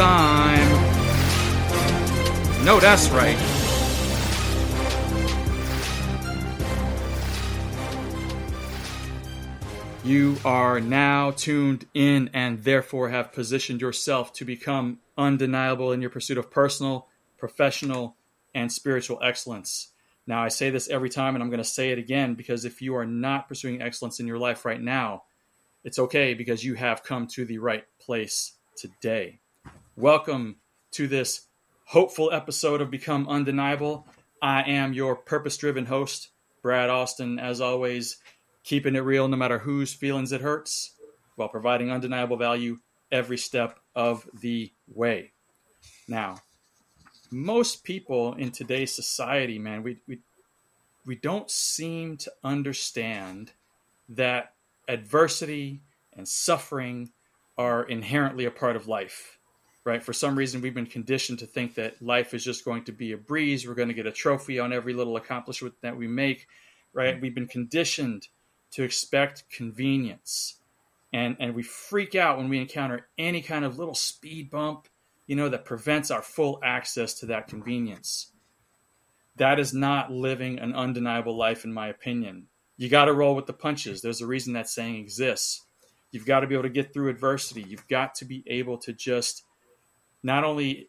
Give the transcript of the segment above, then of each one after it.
time. No, that's right. You are now tuned in and therefore have positioned yourself to become undeniable in your pursuit of personal, professional, and spiritual excellence. Now, I say this every time, and I'm going to say it again because if you are not pursuing excellence in your life right now, it's okay because you have come to the right place today. Welcome to this hopeful episode of Become Undeniable. I am your purpose driven host, Brad Austin, as always keeping it real no matter whose feelings it hurts, while providing undeniable value every step of the way. Now, most people in today's society, man, we, we, we don't seem to understand that adversity and suffering are inherently a part of life right? For some reason, we've been conditioned to think that life is just going to be a breeze. We're going to get a trophy on every little accomplishment that we make, right? We've been conditioned to expect convenience. And, and we freak out when we encounter any kind of little speed bump, you know, that prevents our full access to that convenience. That is not living an undeniable life, in my opinion. You got to roll with the punches. There's a reason that saying exists. You've got to be able to get through adversity. You've got to be able to just not only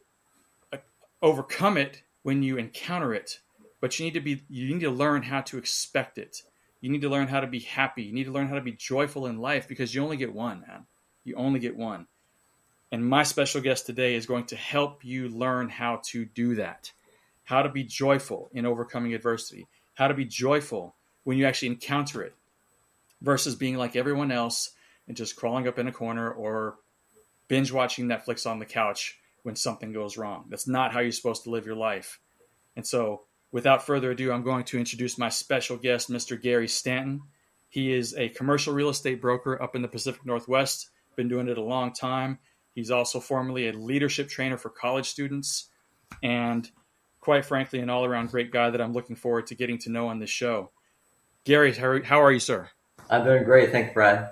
uh, overcome it when you encounter it, but you need to be you need to learn how to expect it you need to learn how to be happy. You need to learn how to be joyful in life because you only get one, man. You only get one. And my special guest today is going to help you learn how to do that. How to be joyful in overcoming adversity. How to be joyful when you actually encounter it versus being like everyone else and just crawling up in a corner or binge watching Netflix on the couch when something goes wrong. That's not how you're supposed to live your life. And so without further ado, I'm going to introduce my special guest, Mr. Gary Stanton. He is a commercial real estate broker up in the Pacific Northwest, been doing it a long time. He's also formerly a leadership trainer for college students, and quite frankly, an all around great guy that I'm looking forward to getting to know on this show. Gary, how are you, sir? I'm doing great. Thanks, Brad.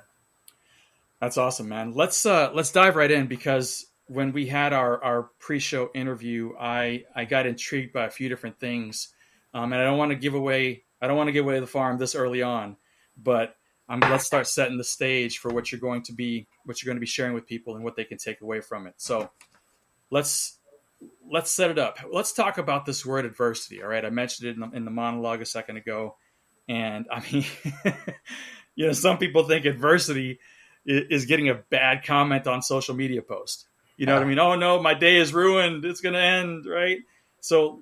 That's awesome, man. Let's uh, let's dive right in because when we had our, our pre-show interview, I, I got intrigued by a few different things, um, and I don't want to give away I don't want to give away the farm this early on, but um, let's start setting the stage for what you're going to be what you're going to be sharing with people and what they can take away from it. So let's let's set it up. Let's talk about this word adversity. All right, I mentioned it in the, in the monologue a second ago, and I mean, you know, some people think adversity is getting a bad comment on social media post you know what I mean? Oh no, my day is ruined. It's going to end, right? So,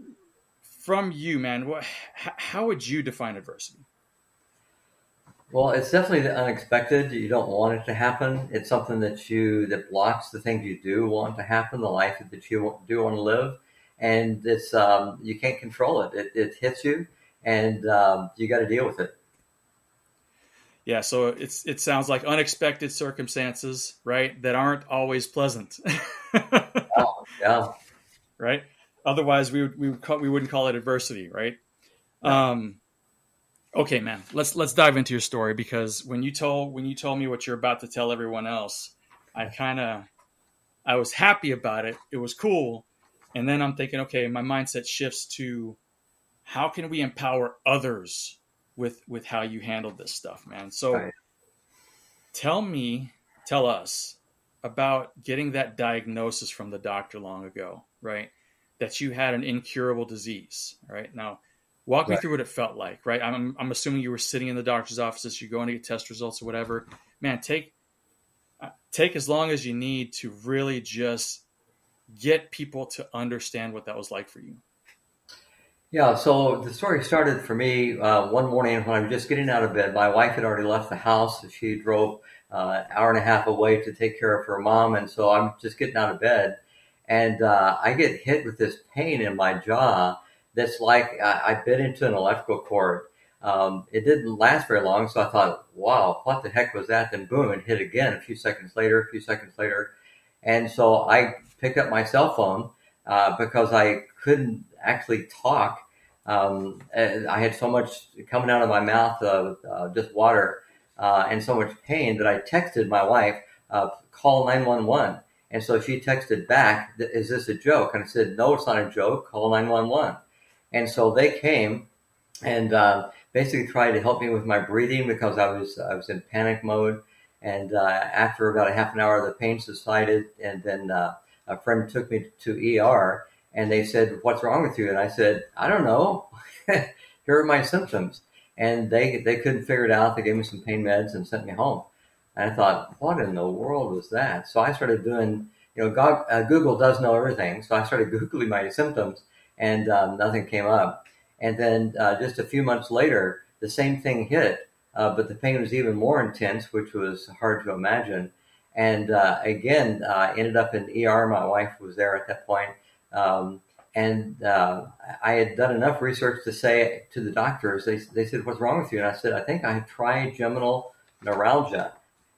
from you, man, what, how would you define adversity? Well, it's definitely the unexpected. You don't want it to happen. It's something that you that blocks the things you do want to happen, the life that you do want to live, and it's um, you can't control it. It, it hits you, and um, you got to deal with it yeah so it's it sounds like unexpected circumstances right that aren't always pleasant. Oh, yeah. Right? Otherwise we would we would call, we wouldn't call it adversity right? Yeah. um okay man let's let's dive into your story because when you told when you told me what you're about to tell everyone else i kind of i was happy about it it was cool and then i'm thinking okay my mindset shifts to how can we empower others with with how you handled this stuff, man. So right. tell me, tell us about getting that diagnosis from the doctor long ago, right? That you had an incurable disease, right? Now, walk right. me through what it felt like, right? I'm I'm assuming you were sitting in the doctor's office, you're going to get test results or whatever. Man, take take as long as you need to really just get people to understand what that was like for you. Yeah, so the story started for me uh, one morning when I was just getting out of bed. My wife had already left the house. She drove uh, an hour and a half away to take care of her mom, and so I'm just getting out of bed, and uh, I get hit with this pain in my jaw that's like I, I bit into an electrical cord. Um, it didn't last very long, so I thought, "Wow, what the heck was that?" Then boom, it hit again. A few seconds later, a few seconds later, and so I picked up my cell phone uh, because I couldn't actually talk. Um, I had so much coming out of my mouth, uh, uh, just water, uh, and so much pain that I texted my wife, uh, call 911. And so she texted back, "Is this a joke?" And I said, "No, it's not a joke. Call 911." And so they came and uh, basically tried to help me with my breathing because I was I was in panic mode. And uh, after about a half an hour, the pain subsided, and then a friend took me to ER, and they said, "What's wrong with you?" And I said, "I don't know. Here are my symptoms." And they they couldn't figure it out. They gave me some pain meds and sent me home. And I thought, what in the world was that? So I started doing, you know, God, uh, Google does know everything. So I started Googling my symptoms and um, nothing came up. And then uh, just a few months later, the same thing hit, uh, but the pain was even more intense, which was hard to imagine. And uh, again, I ended up in ER. My wife was there at that point. Um, and uh, I had done enough research to say to the doctors, they, they said, What's wrong with you? And I said, I think I have trigeminal neuralgia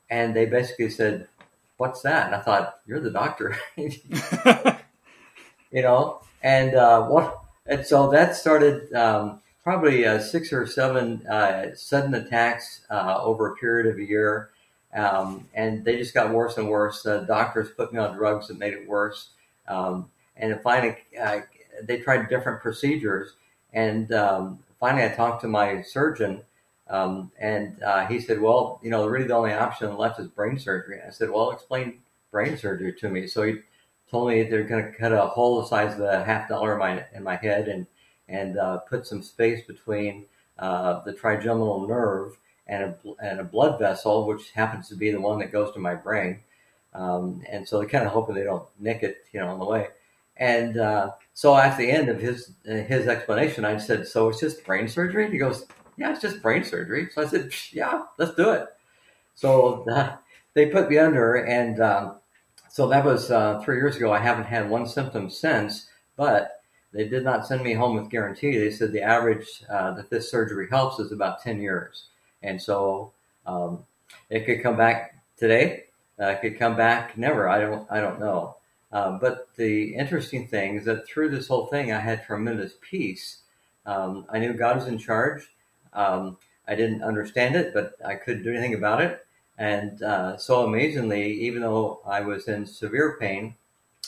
and they basically said, "What's that?" And I thought, "You're the doctor," you know. And uh, what? And so that started um, probably uh, six or seven uh, sudden attacks uh, over a period of a year, um, and they just got worse and worse. The doctors put me on drugs that made it worse, um, and finally uh, they tried different procedures. And um, finally, I talked to my surgeon um, and uh, he said, Well, you know, really the only option left is brain surgery. And I said, Well, explain brain surgery to me. So he told me they're going to cut a hole the size of a half dollar in my, in my head and, and uh, put some space between uh, the trigeminal nerve and a, and a blood vessel, which happens to be the one that goes to my brain. Um, and so they're kind of hoping they don't nick it, you know, on the way. And uh, so at the end of his his explanation, I said, "So it's just brain surgery?" He goes, yeah, it's just brain surgery. So I said, yeah, let's do it. So uh, they put me under, and um, so that was uh, three years ago. I haven't had one symptom since, but they did not send me home with guarantee. They said the average uh, that this surgery helps is about 10 years. And so um, it could come back today. Uh, it could come back never. I don't, I don't know. Um, but the interesting thing is that through this whole thing, I had tremendous peace. Um, I knew God was in charge. Um, I didn't understand it, but I couldn't do anything about it. And uh, so amazingly, even though I was in severe pain,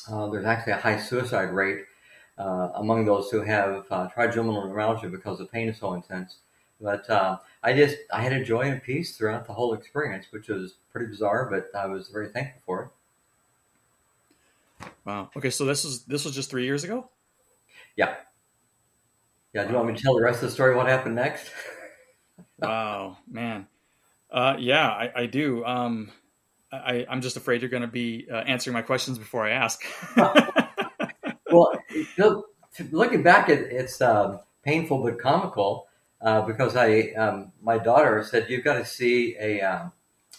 uh, there's actually a high suicide rate uh, among those who have uh, trigeminal neuralgia because the pain is so intense. But uh, I just I had a joy and peace throughout the whole experience, which was pretty bizarre, but I was very thankful for it. Wow. Okay, so this was this was just three years ago. Yeah. Yeah, do you want me to tell the rest of the story? What happened next? wow, man. Uh, yeah, I, I do. Um, I, I'm just afraid you're going to be uh, answering my questions before I ask. well, looking back, it, it's um, painful but comical uh, because I, um, my daughter said you've got to see a um,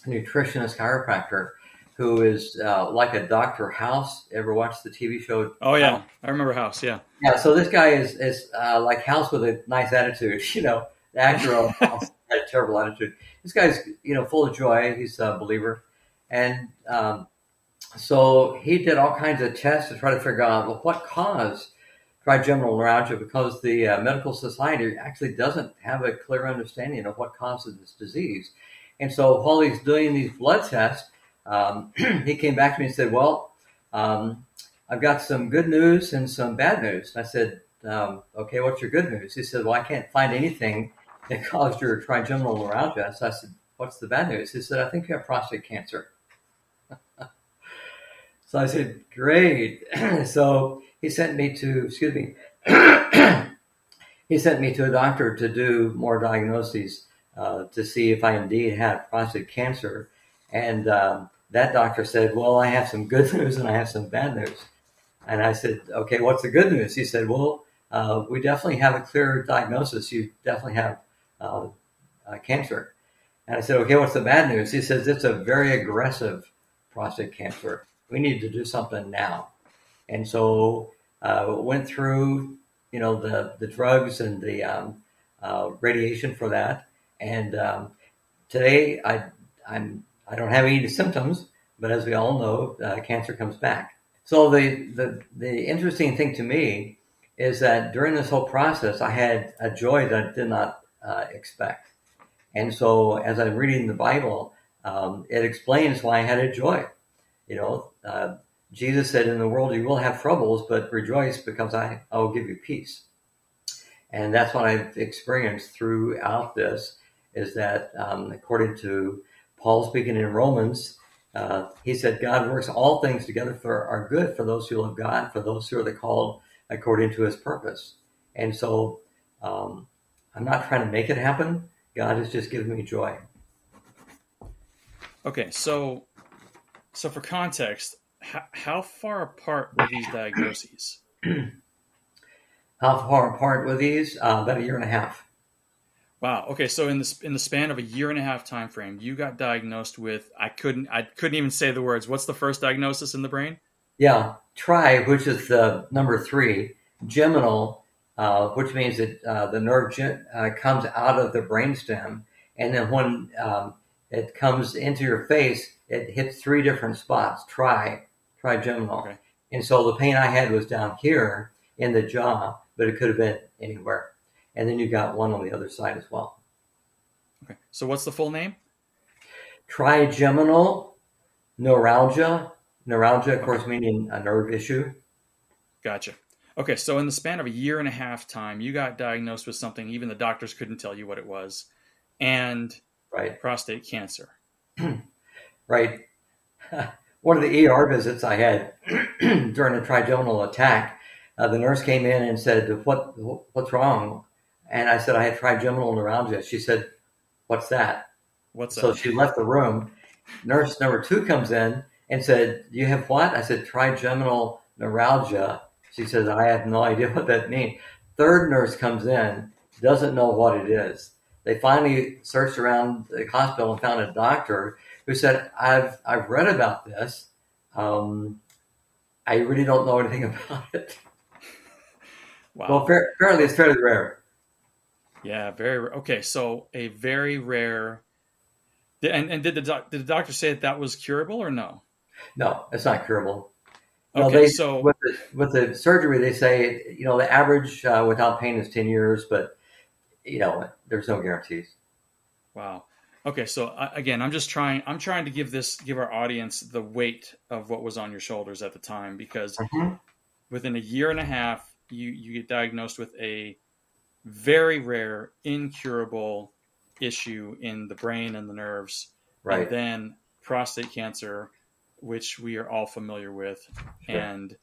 nutritionist chiropractor who is uh, like a Doctor House. Ever watched the TV show? Oh yeah, I remember House. Yeah. Yeah. So this guy is is uh, like House with a nice attitude. You know, the actor of House had a terrible attitude. This guy's you know full of joy. He's a believer, and um, so he did all kinds of tests to try to figure out well, what caused trigeminal neuralgia because the uh, medical society actually doesn't have a clear understanding of what causes this disease. And so while he's doing these blood tests, um, he came back to me and said, Well, um, I've got some good news and some bad news. And I said, um, Okay, what's your good news? He said, Well, I can't find anything that caused your trigeminal neuralgia. So I said, What's the bad news? He said, I think you have prostate cancer. so I said, Great. so he sent me to, excuse me, he sent me to a doctor to do more diagnoses uh, to see if I indeed had prostate cancer. And um, that doctor said, Well, I have some good news and I have some bad news. And I said, Okay, what's the good news? He said, Well, uh, we definitely have a clear diagnosis. You definitely have uh, uh, cancer. And I said, Okay, what's the bad news? He says, It's a very aggressive prostate cancer. We need to do something now. And so uh, went through, you know, the, the drugs and the um, uh, radiation for that. And um, today I, I'm I don't have any symptoms, but as we all know, uh, cancer comes back. So the, the, the interesting thing to me is that during this whole process, I had a joy that I did not uh, expect. And so as I'm reading the Bible, um, it explains why I had a joy. You know, uh, Jesus said, In the world you will have troubles, but rejoice because I, I will give you peace. And that's what I've experienced throughout this is that, um, according to Paul speaking in Romans, uh, he said, God works all things together for our good for those who love God, for those who are the called according to his purpose. And so um, I'm not trying to make it happen. God has just given me joy. Okay, so so for context, how, how far apart were these diagnoses? how far apart were these? Uh, about a year and a half. Wow. Okay. So in the in the span of a year and a half time frame, you got diagnosed with I couldn't I couldn't even say the words. What's the first diagnosis in the brain? Yeah, tri, which is the number three, geminal, uh, which means that uh, the nerve uh, comes out of the brainstem, and then when um, it comes into your face, it hits three different spots. Tri, trigeminal. Okay. And so the pain I had was down here in the jaw, but it could have been anywhere. And then you got one on the other side as well. Okay. So what's the full name? Trigeminal neuralgia. Neuralgia, of course, meaning a nerve issue. Gotcha. Okay, so in the span of a year and a half time, you got diagnosed with something even the doctors couldn't tell you what it was, and right. prostate cancer. right. One of the ER visits I had during a trigeminal attack, uh, the nurse came in and said, "What what's wrong?" And I said, "I had trigeminal neuralgia." She said, "What's that?" What's that? So she left the room. Nurse number two comes in and said, "You have what?" I said, "Trigeminal neuralgia." She says, "I have no idea what that means." Third nurse comes in, doesn't know what it is. They finally searched around the hospital and found a doctor who said, "I've I've read about this. Um, I really don't know anything about it." Wow. Well, apparently it's fairly rare. Yeah, very okay. So a very rare. And, and did the doc, did the doctor say that that was curable or no? No, it's not curable. Okay, they, so with the, with the surgery, they say you know the average uh, without pain is ten years, but you know there's no guarantees. Wow. Okay, so uh, again, I'm just trying. I'm trying to give this, give our audience the weight of what was on your shoulders at the time, because mm-hmm. within a year and a half, you you get diagnosed with a very rare, incurable issue in the brain and the nerves, right? And then prostate cancer, which we are all familiar with, sure. and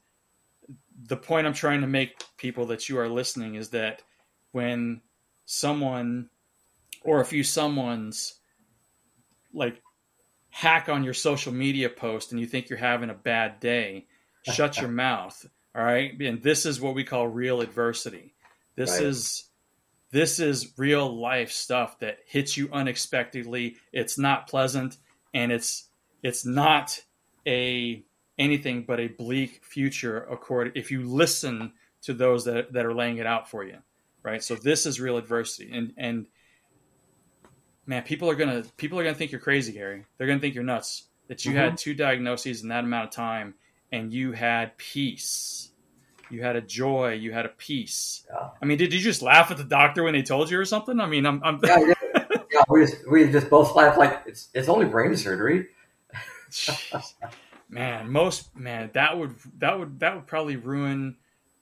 the point I'm trying to make people that you are listening is that when someone or a few someone's like hack on your social media post and you think you're having a bad day, shut your mouth. All right. And this is what we call real adversity. This right. is this is real life stuff that hits you unexpectedly. It's not pleasant and it's it's not a anything but a bleak future according if you listen to those that, that are laying it out for you. Right. So this is real adversity. And and man, people are gonna people are gonna think you're crazy, Gary. They're gonna think you're nuts. That you mm-hmm. had two diagnoses in that amount of time, and you had peace. You had a joy. You had a peace. Yeah. I mean, did you just laugh at the doctor when they told you or something? I mean, I'm. I'm... yeah, yeah, yeah. We just we just both laughed like it's it's only brain surgery. man, most man that would that would that would probably ruin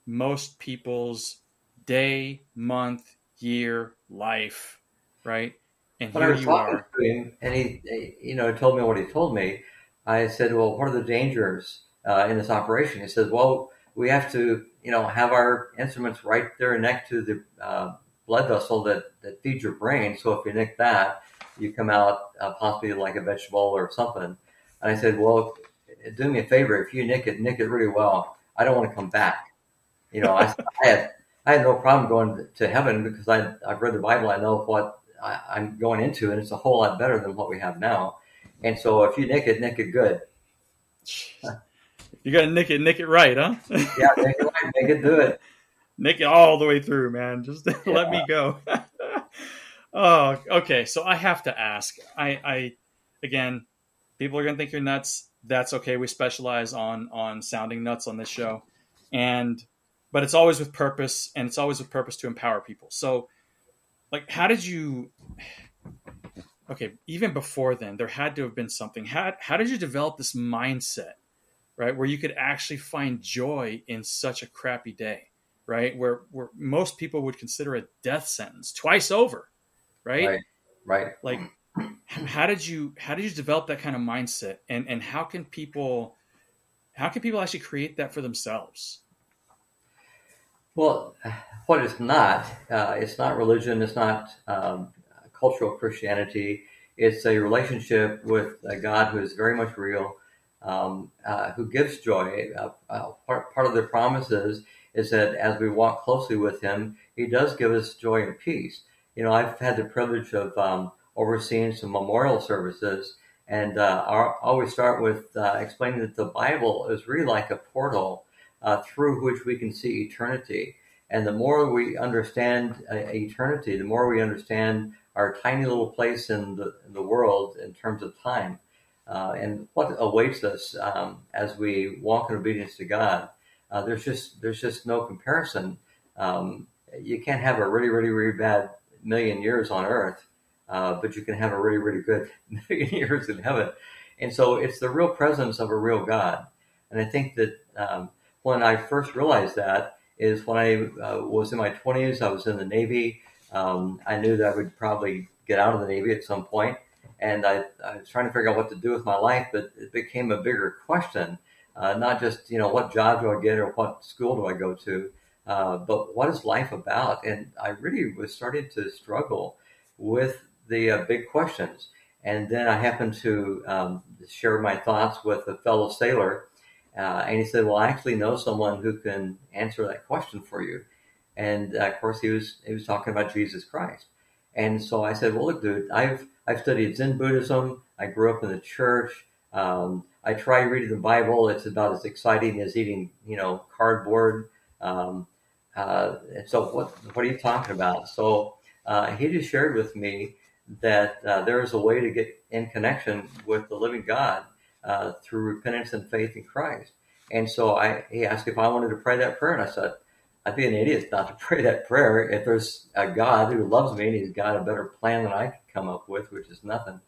most people's day, month, year, life, right? And when here I was you talking are. to him, and he, you know, told me what he told me. I said, "Well, what are the dangers uh, in this operation?" He says, "Well, we have to, you know, have our instruments right there next to the uh, blood vessel that that feeds your brain. So if you nick that, you come out uh, possibly like a vegetable or something." And I said, "Well, do me a favor. If you nick it, nick it really well. I don't want to come back." You know, I, I had I had no problem going to heaven because I I've read the Bible. I know what I, am going into, and it's a whole lot better than what we have now. And so, if you nick it, nick it good. You got to nick it, nick it right, huh? yeah, nick it right, nick it, do it. Nick it all the way through, man. Just yeah. let me go. oh, okay. So I have to ask. I, I, again, people are gonna think you're nuts. That's okay. We specialize on on sounding nuts on this show, and but it's always with purpose, and it's always with purpose to empower people. So like how did you okay even before then there had to have been something how, how did you develop this mindset right? Where you could actually find joy in such a crappy day, right? Where where most people would consider a death sentence twice over, right? Right. Right. Like how did you how did you develop that kind of mindset and and how can people how can people actually create that for themselves? Well, what it's not, uh, it's not religion, it's not um, cultural Christianity. It's a relationship with a God who is very much real, um, uh, who gives joy. Uh, uh, part, part of the promises is that as we walk closely with Him, He does give us joy and peace. You know, I've had the privilege of um, overseeing some memorial services, and uh, I always start with uh, explaining that the Bible is really like a portal uh, through which we can see eternity. And the more we understand eternity, the more we understand our tiny little place in the, in the world in terms of time uh, and what awaits us um, as we walk in obedience to God. Uh, there's just there's just no comparison. Um, you can't have a really really really bad million years on Earth, uh, but you can have a really really good million years in heaven. And so it's the real presence of a real God. And I think that um, when I first realized that is when I uh, was in my 20s. I was in the Navy. Um, I knew that I would probably get out of the Navy at some point, and I, I, was trying to figure out what to do with my life. But it became a bigger question, uh, not just you know what job do I get or what school do I go to, uh, but what is life about? And I really was starting to struggle with the uh, big questions. And then I happened to um, share my thoughts with a fellow sailor uh, and he said, "Well, I actually know someone who can answer that question for you." And uh, of course, he was he was talking about Jesus Christ. And so I said, "Well, look, dude, I've I've studied Zen Buddhism. I grew up in the church. Um, I try reading the Bible. It's about as exciting as eating, you know, cardboard. Um, uh, and so, what what are you talking about?" So uh, he just shared with me that uh, there is a way to get in connection with the living God uh, through repentance and faith in Christ. And so I, he asked if I wanted to pray that prayer, and I said, I'd be an idiot not to pray that prayer. If there's a God who loves me and He's got a better plan than I come up with, which is nothing,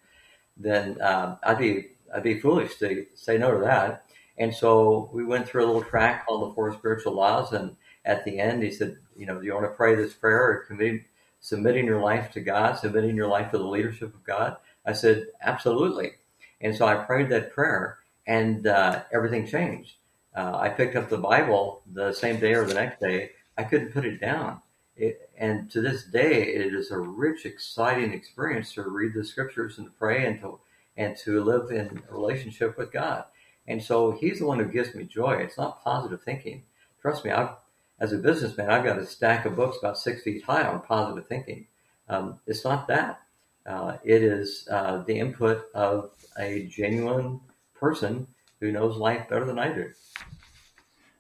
then um, I'd be I'd be foolish to say no to that. And so we went through a little track called the Four Spiritual Laws, and at the end, he said, you know, do you want to pray this prayer or submitting your life to God, submitting your life to the leadership of God? I said, absolutely. And so I prayed that prayer, and uh, everything changed. Uh, I picked up the Bible the same day or the next day. I couldn't put it down. It, and to this day, it is a rich, exciting experience to read the scriptures and to pray and to and to live in relationship with God. And so He's the one who gives me joy. It's not positive thinking. Trust me, I've, as a businessman, I've got a stack of books about six feet high on positive thinking. Um, it's not that. Uh, it is uh, the input of a genuine person who knows life better than I do.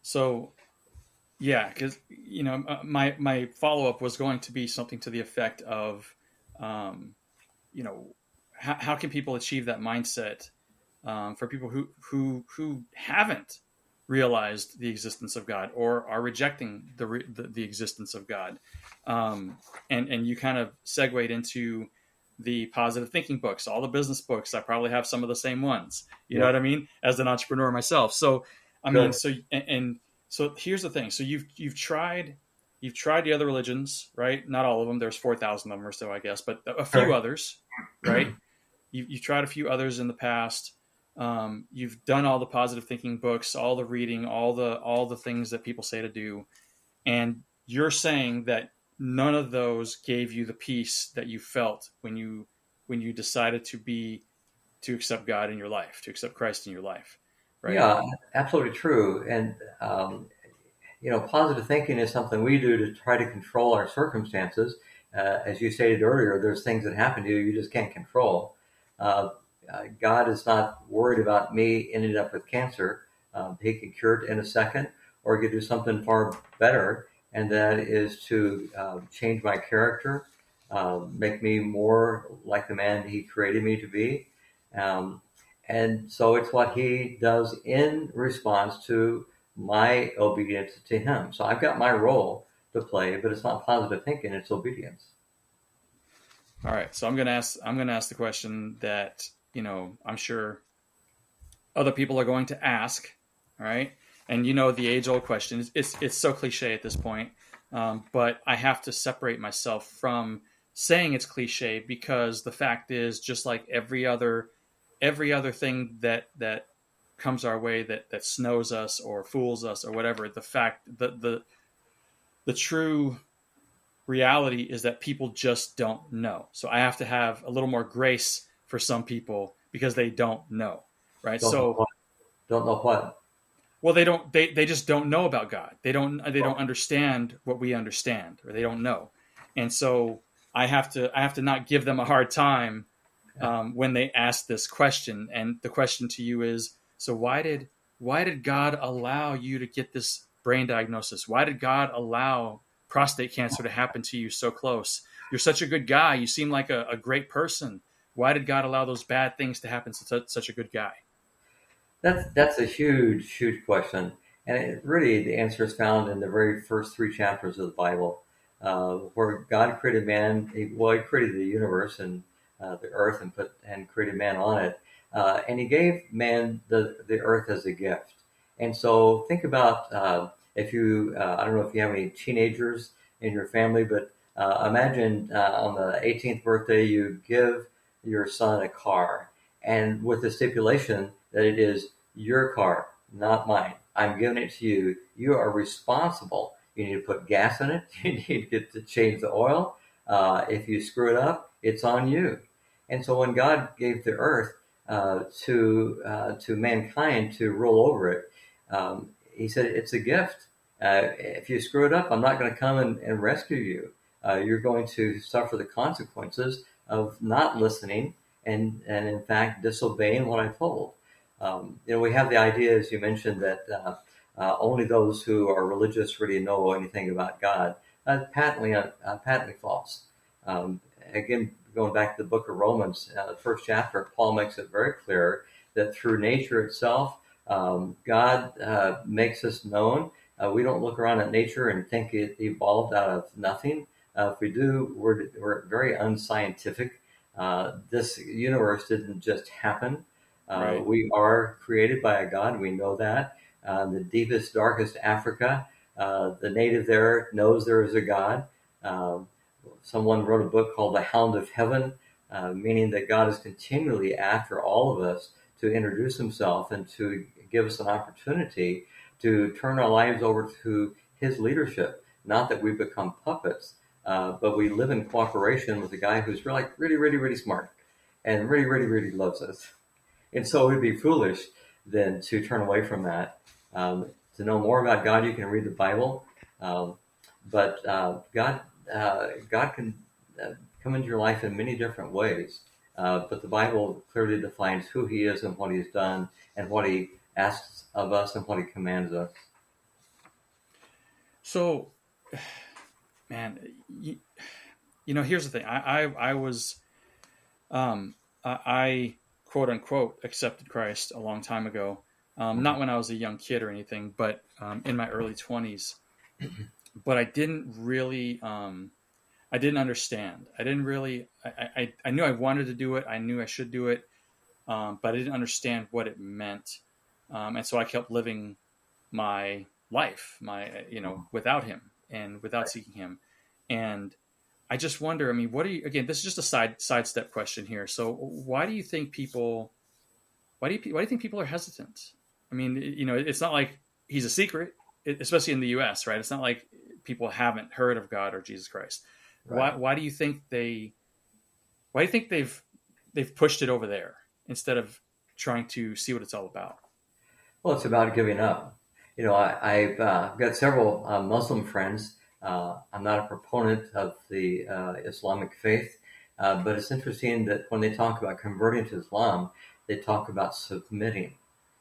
So, yeah, because you know, uh, my my follow up was going to be something to the effect of, um, you know, how, how can people achieve that mindset um, for people who who who haven't realized the existence of God or are rejecting the the, the existence of God, um, and and you kind of segued into the positive thinking books, all the business books. I probably have some of the same ones. You yeah. know what I mean? As an entrepreneur myself. So, I mean, so, and, and, so here's the thing. So you've, you've tried, you've tried the other religions, right? Not all of them. There's 4,000 of them or so, I guess, but a few others, right? You, you've tried a few others in the past. Um, you've done all the positive thinking books, all the reading, all the, all the things that people say to do. And you're saying that none of those gave you the peace that you felt when you when you decided to be to accept God in your life, to accept Christ in your life. Right? Yeah, absolutely true. And um, you know, positive thinking is something we do to try to control our circumstances. Uh, as you stated earlier, there's things that happen to you you just can't control. Uh, uh, God is not worried about me ending up with cancer. Um, he can cure it in a second, or he could do something far better and that is to uh, change my character, uh, make me more like the man he created me to be. Um, and so it's what he does in response to my obedience to him. So I've got my role to play, but it's not positive thinking; it's obedience. All right, so I'm gonna ask. I'm gonna ask the question that you know I'm sure other people are going to ask All right, and you know the age old question. It's it's so cliche at this point, um, but I have to separate myself from saying it's cliche because the fact is, just like every other every other thing that that comes our way that that snows us or fools us or whatever, the fact the the the true reality is that people just don't know. So I have to have a little more grace for some people because they don't know, right? Don't so know don't know what. well, they don't. They, they just don't know about God. They don't. They don't understand what we understand, or they don't know. And so I have to. I have to not give them a hard time um, when they ask this question. And the question to you is: So why did why did God allow you to get this brain diagnosis? Why did God allow prostate cancer to happen to you so close? You're such a good guy. You seem like a, a great person. Why did God allow those bad things to happen to such, such a good guy? That's that's a huge, huge question, and it, really the answer is found in the very first three chapters of the Bible, uh, where God created man. He, well, He created the universe and uh, the earth, and put and created man on it, uh, and He gave man the the earth as a gift. And so, think about uh, if you. uh, I don't know if you have any teenagers in your family, but uh, imagine uh, on the 18th birthday you give your son a car, and with the stipulation that it is your car, not mine. I'm giving it to you. You are responsible. You need to put gas in it. You need to get to change the oil. Uh, if you screw it up, it's on you. And so when God gave the earth uh, to uh, to mankind to rule over it, um, He said it's a gift. Uh, if you screw it up, I'm not going to come and, and rescue you. Uh, you're going to suffer the consequences of not listening and and in fact disobeying what I told. Um, you know, we have the idea, as you mentioned, that uh, uh, only those who are religious really know anything about God. Uh, patently, patently false. Um, again, going back to the book of Romans, uh, the first chapter, Paul makes it very clear that through nature itself, um, God uh, makes us known. we don't look around at nature and think it evolved out of nothing. if we do, we're, we're very unscientific. this universe didn't just happen. Uh, Right. We are created by a God. We know that. Uh, the deepest, darkest Africa, uh, the native there knows there is a God. Um, someone wrote a book called The Hound of Heaven, uh, meaning that God is continually after all of us to introduce himself and to give us an opportunity to turn our lives over to his leadership. Not that we become puppets, uh, but we live in cooperation with a guy who's really, really, really, really smart and really, really, really loves us. And so it would be foolish then to turn away from that. Um, to know more about God, you can read the Bible, um, but uh, God, uh, God can uh, come into your life in many different ways. Uh, but the Bible clearly defines who He is and what He's done, and what He asks of us and what He commands us. So, man, you, you know, here's the thing. I, I, I was, um, I, I quote unquote accepted Christ a long time ago. Um, not when I was a young kid or anything, but um, in my early twenties. but I didn't really, um, I didn't understand. I didn't really. I, I, I knew I wanted to do it. I knew I should do it, um, but I didn't understand what it meant, um, and so I kept living my life, my you know, without him and without seeking him, and I just wonder. I mean, what do you? Again, this is just a side sidestep question here. So, why do you think people? Why do you why do you think people are hesitant? I mean, you know, it's not like he's a secret, especially in the U.S. Right? It's not like people haven't heard of God or Jesus Christ. Right. Why why do you think they? Why do you think they've they've pushed it over there instead of trying to see what it's all about? Well, it's about giving up. You know, I, I've uh, got several uh, Muslim friends. Uh, I'm not a proponent of the uh, Islamic faith, uh, but it's interesting that when they talk about converting to Islam, they talk about submitting.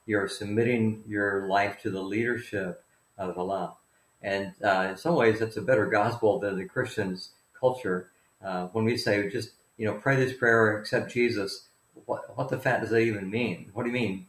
You're submitting your life to the leadership of Allah. And uh, in some ways, that's a better gospel than the Christian's culture. Uh, when we say, just, you know, pray this prayer, accept Jesus, what, what the fat does that even mean? What do you mean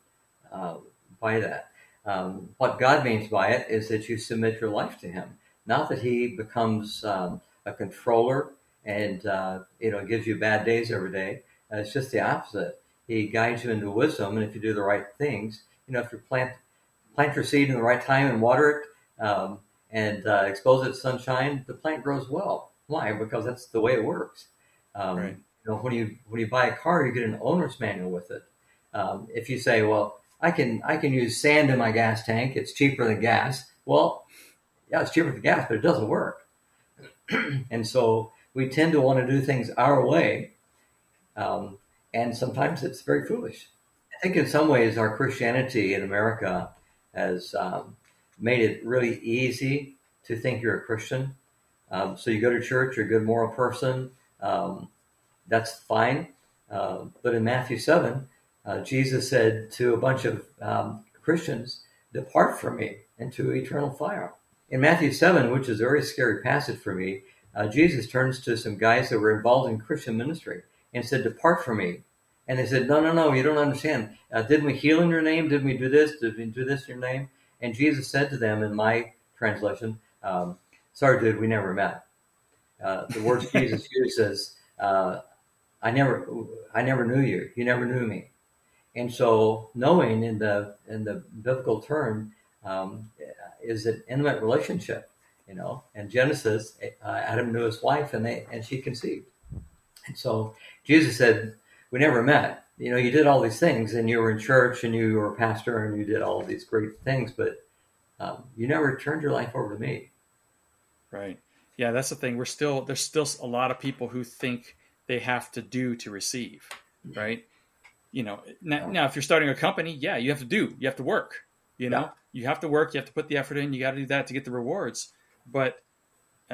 uh, by that? Um, what God means by it is that you submit your life to Him, not that He becomes um, a controller and uh, you know gives you bad days every day. Uh, it's just the opposite. He guides you into wisdom, and if you do the right things, you know, if you plant plant your seed in the right time and water it um, and uh, expose it to sunshine, the plant grows well. Why? Because that's the way it works. Um, right. You know, when you when you buy a car, you get an owner's manual with it. Um, if you say, "Well, I can I can use sand in my gas tank; it's cheaper than gas," well, yeah, it's cheaper than gas, but it doesn't work. and so we tend to want to do things our way, um, and sometimes it's very foolish. I think in some ways our Christianity in America has um, made it really easy to think you're a Christian. Um, so you go to church, you're a good moral person. Um, that's fine. Uh, but in Matthew 7, uh, Jesus said to a bunch of um, Christians, Depart from me into eternal fire. In Matthew 7, which is a very scary passage for me, uh, Jesus turns to some guys that were involved in Christian ministry and said, Depart from me. And they said, No, no, no, you don't understand. Uh, didn't we heal in your name? Didn't we do this? Did we do this in your name? And Jesus said to them, in my translation, um, Sorry, dude, we never met. Uh, the words Jesus uses, uh, I never, I never knew you. You never knew me. And so, knowing in the in the biblical term um, is an intimate relationship you know. And Genesis, uh, Adam knew his wife, and they and she conceived. And so Jesus said, "We never met. You know, you did all these things, and you were in church, and you were a pastor, and you did all these great things, but um, you never turned your life over to me." Right. Yeah, that's the thing. We're still there's still a lot of people who think they have to do to receive, right? You know, now, now if you're starting a company, yeah, you have to do, you have to work. You know, yeah. you have to work, you have to put the effort in, you got to do that to get the rewards but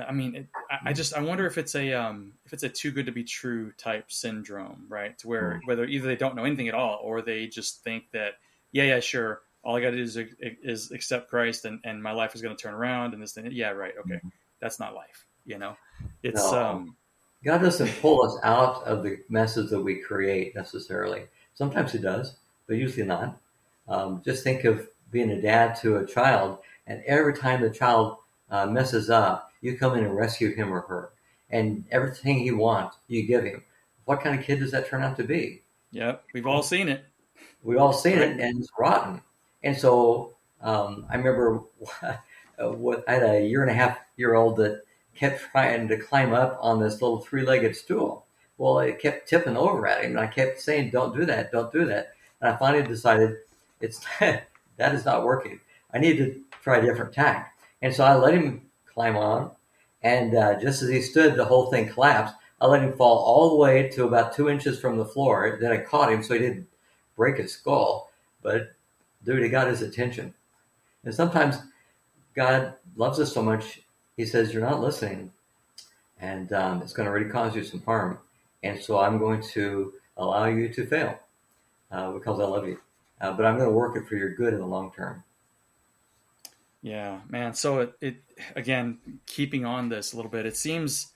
I mean, it, I, just I wonder if it's a um, if it's a too good to be true type syndrome, right? To where whether either they don't know anything at all or they just think that yeah, yeah, sure, all I got to do is is accept Christ and, and my life is going to turn around and this thing. Yeah, right. Okay, mm-hmm. that's not life. You know, it's no. um, God doesn't pull us out of the messes that we create necessarily. Sometimes He does, but usually not. Um, just think of being a dad to a child, and every time the child uh, messes up, you come in and rescue him or her. And everything he wants, you give him. What kind of kid does that turn out to be? Yep, we've all seen it. We've all seen it, and it's rotten. And so um, I remember what I had a year and a half year old that kept trying to climb up on this little three legged stool. Well, it kept tipping over at him, and I kept saying, "Don't do that, don't do that." And I finally decided it's that is not working. I need to try a different tack. And so I let him climb on. And uh, just as he stood, the whole thing collapsed. I let him fall all the way to about two inches from the floor. Then I caught him so he didn't break his skull. But dude, he got his attention. And sometimes God loves us so much, he says, You're not listening. And um, it's going to really cause you some harm. And so I'm going to allow you to fail uh, because I love you. Uh, but I'm going to work it for your good in the long term. Yeah, man. So it, it again, keeping on this a little bit, it seems,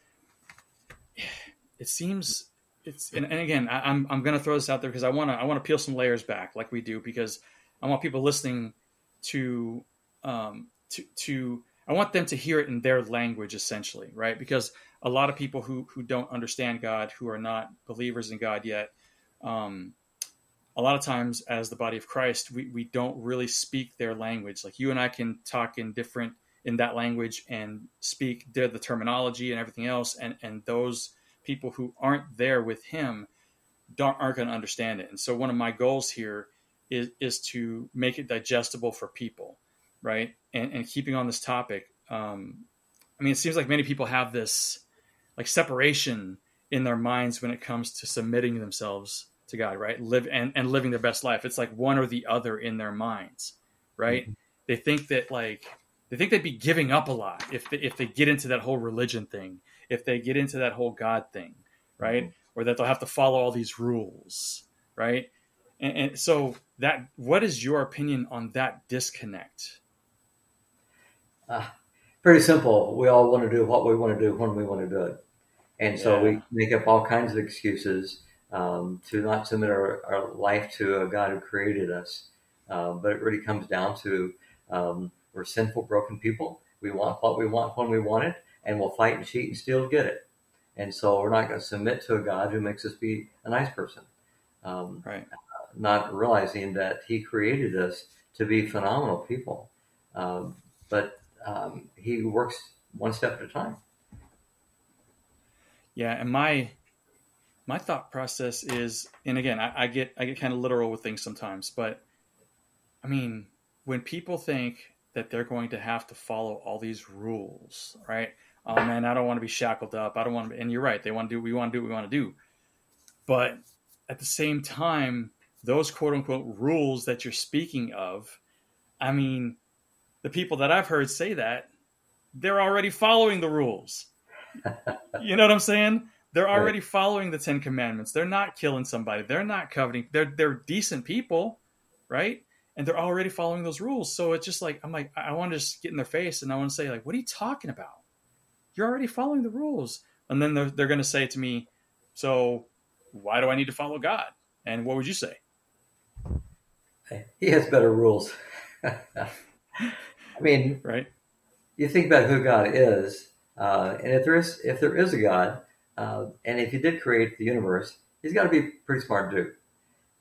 it seems it's, and, and again, I, am I'm, I'm going to throw this out there because I want to, I want to peel some layers back like we do, because I want people listening to, um, to, to, I want them to hear it in their language essentially, right? Because a lot of people who, who don't understand God, who are not believers in God yet, um, a lot of times as the body of Christ, we, we don't really speak their language. Like you and I can talk in different in that language and speak the, the terminology and everything else, and and those people who aren't there with him don't aren't going to understand it. And so one of my goals here is is to make it digestible for people, right? And and keeping on this topic, um, I mean, it seems like many people have this like separation in their minds when it comes to submitting themselves to God, right? Live and, and living their best life. It's like one or the other in their minds, right? Mm-hmm. They think that like they think they'd be giving up a lot if they, if they get into that whole religion thing, if they get into that whole God thing, right? Mm-hmm. Or that they'll have to follow all these rules, right? And, and so that what is your opinion on that disconnect? Uh, pretty simple. We all want to do what we want to do when we want to do it. And so yeah. we make up all kinds of excuses um, to not submit our, our, life to a God who created us. Um, but it really comes down to um, we're sinful, broken people. We want what we want when we want it, and we'll fight and cheat and steal to get it. And so we're not going to submit to a God who makes us be a nice person. Um, right. Not realizing that He created us to be phenomenal people. Um, but um, he works one step at a time. Yeah, and my my thought process is, and again, I, I get I get kind of literal with things sometimes, but I mean, when people think that they're going to have to follow all these rules, right? Oh man, I don't want to be shackled up. I don't want to. Be, and you're right. They want to do. We want to do. what We want to do. But at the same time, those quote unquote rules that you're speaking of, I mean, the people that I've heard say that, they're already following the rules. you know what I'm saying? They're already right. following the Ten Commandments. They're not killing somebody. They're not coveting. They're they're decent people, right? And they're already following those rules. So it's just like I'm like I want to just get in their face and I want to say like, what are you talking about? You're already following the rules. And then they're they're going to say to me, so why do I need to follow God? And what would you say? He has better rules. I mean, right? You think about who God is, uh, and if there is if there is a God, uh, and if He did create the universe, He's got to be pretty smart dude.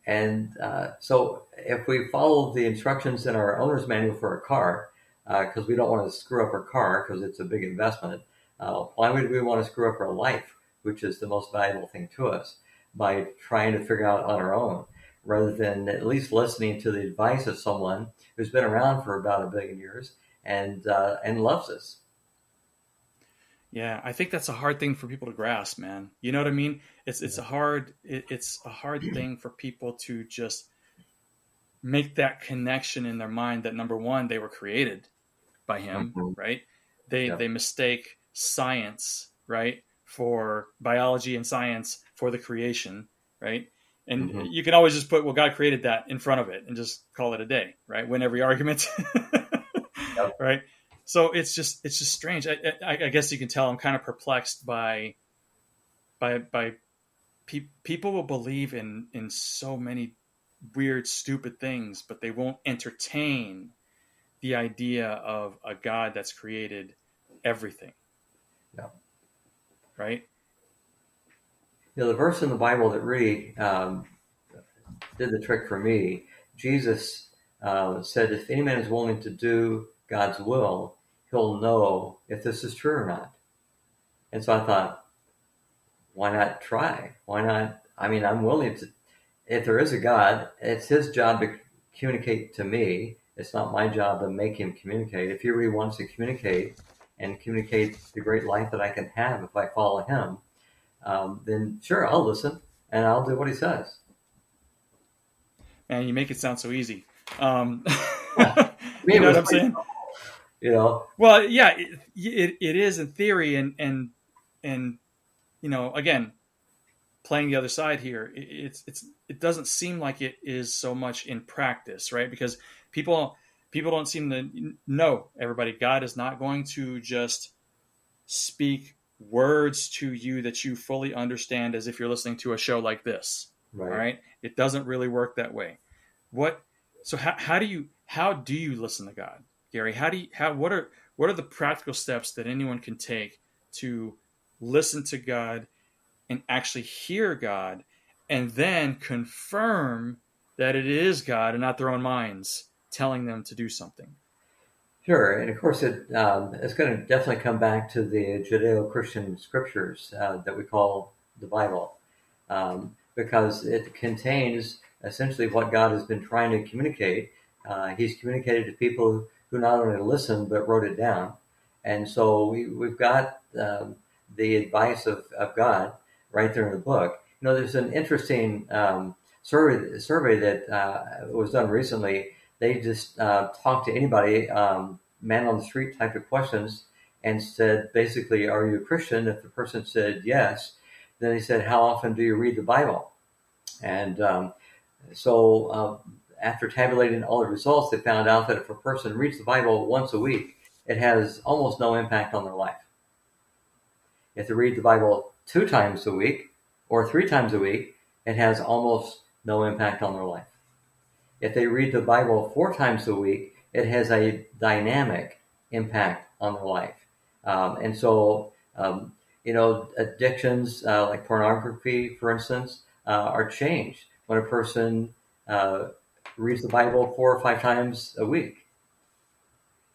And uh, so, if we follow the instructions in our owner's manual for a car, because uh, we don't want to screw up our car because it's a big investment, uh, why would we want to screw up our life, which is the most valuable thing to us, by trying to figure out on our own? rather than at least listening to the advice of someone who's been around for about a billion years and uh, and loves us. Yeah, I think that's a hard thing for people to grasp, man. You know what I mean? It's it's a hard it, it's a hard thing for people to just make that connection in their mind that number one they were created by him, mm-hmm. right? They they mistake science, right, for biology and science for the creation, right? And mm-hmm. you can always just put, well, God created that in front of it and just call it a day, right? Win every argument, yep. right? So it's just it's just strange. I, I, I, guess you can tell I'm kind of perplexed by by by pe- people will believe in in so many weird, stupid things, but they won't entertain the idea of a God that's created everything. Yeah. Right you know, the verse in the Bible that really um, did the trick for me, Jesus uh, said, if any man is willing to do God's will, he'll know if this is true or not. And so I thought, why not try? Why not? I mean, I'm willing to, if there is a God, it's his job to communicate to me. It's not my job to make him communicate. If he really wants to communicate and communicate the great life that I can have if I follow him, um, then sure, I'll listen and I'll do what he says. Man, you make it sound so easy. Um, you know what I'm saying? You know. Well, yeah, it, it, it is in theory, and and and you know, again, playing the other side here, it, it's it's it doesn't seem like it is so much in practice, right? Because people people don't seem to know everybody. God is not going to just speak words to you that you fully understand as if you're listening to a show like this. Right. right? It doesn't really work that way. What so how, how do you how do you listen to God, Gary? How do you how what are what are the practical steps that anyone can take to listen to God and actually hear God and then confirm that it is God and not their own minds telling them to do something? Sure, and of course, it um, it's going to definitely come back to the Judeo-Christian scriptures uh, that we call the Bible, um, because it contains essentially what God has been trying to communicate. Uh, he's communicated to people who not only listened but wrote it down, and so we, have got um, the advice of, of God right there in the book. You know, there's an interesting um, survey survey that uh, was done recently they just uh, talked to anybody, um, man on the street type of questions, and said basically, "Are you a Christian?" If the person said yes, then they said, "How often do you read the Bible?" And um, so, uh, after tabulating all the results, they found out that if a person reads the Bible once a week, it has almost no impact on their life. If they read the Bible two times a week or three times a week, it has almost no impact on their life. If they read the Bible four times a week, it has a dynamic impact on their life. Um, and so, um, you know, addictions uh, like pornography, for instance, uh, are changed when a person uh, reads the Bible four or five times a week.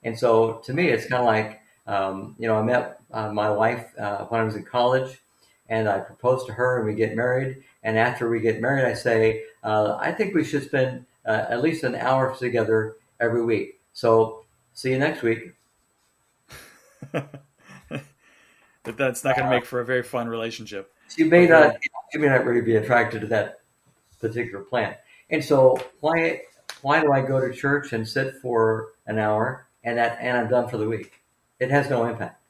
And so to me, it's kind of like, um, you know, I met uh, my wife uh, when I was in college and I proposed to her and we get married. And after we get married, I say, uh, I think we should spend uh, at least an hour together every week. So see you next week. But that's not going to make for a very fun relationship. She may not, she may not really be attracted to that particular plant. And so why, why do I go to church and sit for an hour and that, and I'm done for the week? It has no impact.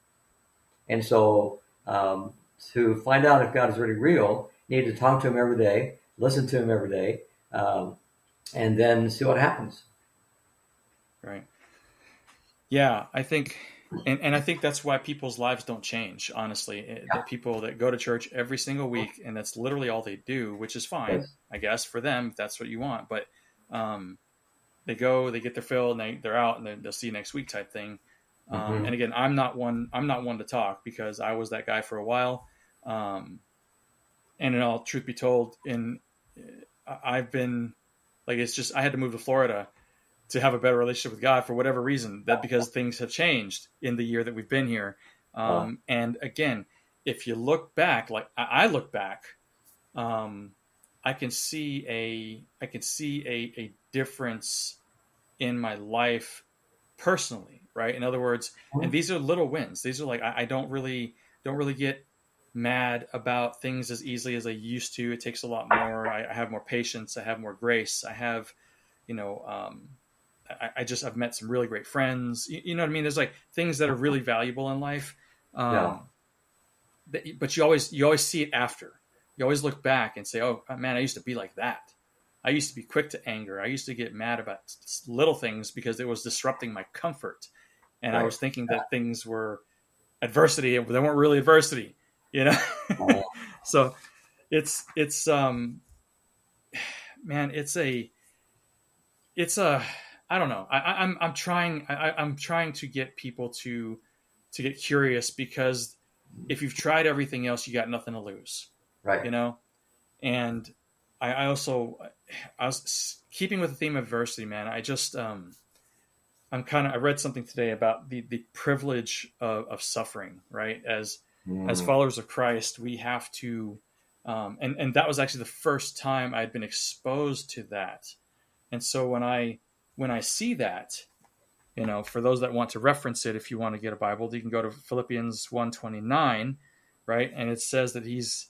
And so, um, to find out if God is really real, you need to talk to him every day, listen to him every day, um, and then see what happens. Right. Yeah, I think and, and I think that's why people's lives don't change. Honestly, yeah. the people that go to church every single week and that's literally all they do, which is fine. I guess, for them if that's what you want. But um, they go, they get their fill, and they they're out, and they'll see you next week type thing. Um, mm-hmm. And again, I'm not one. I'm not one to talk because I was that guy for a while. Um, and in all truth be told, in I've been like it's just I had to move to Florida to have a better relationship with God for whatever reason. That because things have changed in the year that we've been here. Um, And again, if you look back, like I, look back, um, I can see a I can see a, a difference in my life personally, right? In other words, and these are little wins. These are like I, I don't really don't really get mad about things as easily as I used to. It takes a lot more. I, I have more patience. I have more grace. I have, you know, um, I, I, just I've met some really great friends. You, you, know what I mean? There's like things that are really valuable in life. Um, yeah. That, but you always you always see it after. You always look back and say, "Oh man, I used to be like that. I used to be quick to anger. I used to get mad about little things because it was disrupting my comfort, and right. I was thinking that things were adversity, but they weren't really adversity. You know, oh. so it's it's um, man, it's a it's a I don't know. I, am I'm, I'm trying. I, I'm trying to get people to to get curious because if you've tried everything else, you got nothing to lose. Right. You know, and I, I also I was keeping with the theme of adversity, man. I just um, I'm kind of I read something today about the the privilege of, of suffering. Right. As mm. as followers of Christ, we have to. Um, and and that was actually the first time I'd been exposed to that. And so when I when I see that, you know, for those that want to reference it, if you want to get a Bible, you can go to Philippians 129, right? And it says that he's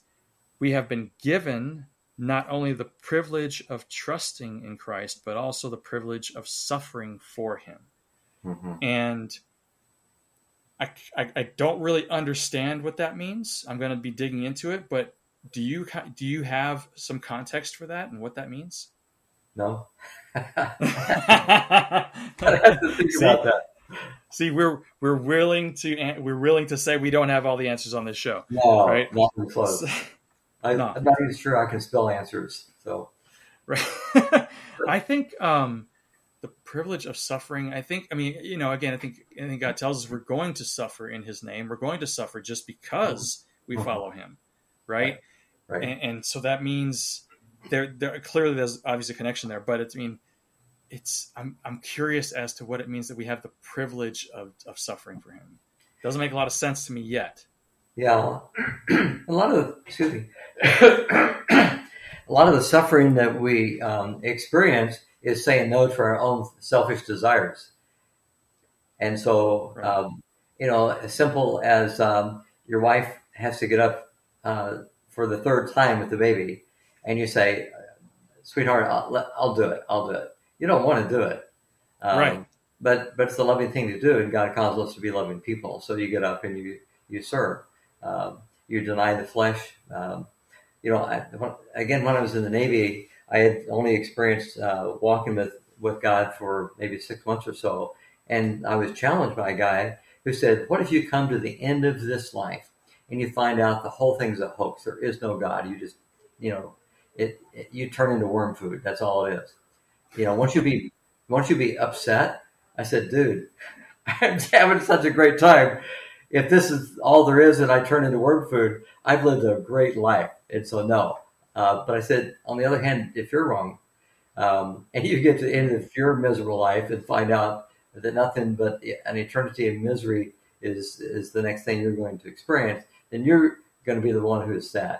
we have been given not only the privilege of trusting in Christ, but also the privilege of suffering for him. Mm-hmm. And I, I, I, don't really understand what that means. I'm going to be digging into it, but do you do you have some context for that and what that means? No. see, see, we're we're willing to we're willing to say we don't have all the answers on this show. No, right? not even close. I, am not even sure I can spell answers. So, right. I think um, the privilege of suffering. I think. I mean, you know, again, I think I think God tells us we're going to suffer in His name. We're going to suffer just because we mm-hmm. follow Him, right? Right. right. And, and so that means there, there clearly there's obviously a connection there, but it's I mean, it's I'm I'm curious as to what it means that we have the privilege of of suffering for him. Doesn't make a lot of sense to me yet. Yeah, a lot of excuse me, a lot of the suffering that we um, experience is saying no to our own selfish desires, and so right. um, you know, as simple as um, your wife has to get up uh, for the third time with the baby and you say, "Sweetheart, I'll, I'll do it. I'll do it." You don't want to do it, um, right? But but it's the loving thing to do, and God calls us to be loving people. So you get up and you you serve. Um, you deny the flesh. Um, you know, I, again, when I was in the Navy, I had only experienced uh, walking with with God for maybe six months or so, and I was challenged by a guy who said, "What if you come to the end of this life and you find out the whole thing's a hoax? There is no God. You just, you know, it, it, you turn into worm food. That's all it is. You know, once you be once you be upset, I said, dude, I'm having such a great time. If this is all there is and I turn into worm food, I've lived a great life. And so no. Uh, but I said, on the other hand, if you're wrong, Um, and you get to the end of your miserable life and find out that nothing but an eternity of misery is is the next thing you're going to experience, then you're going to be the one who is sad,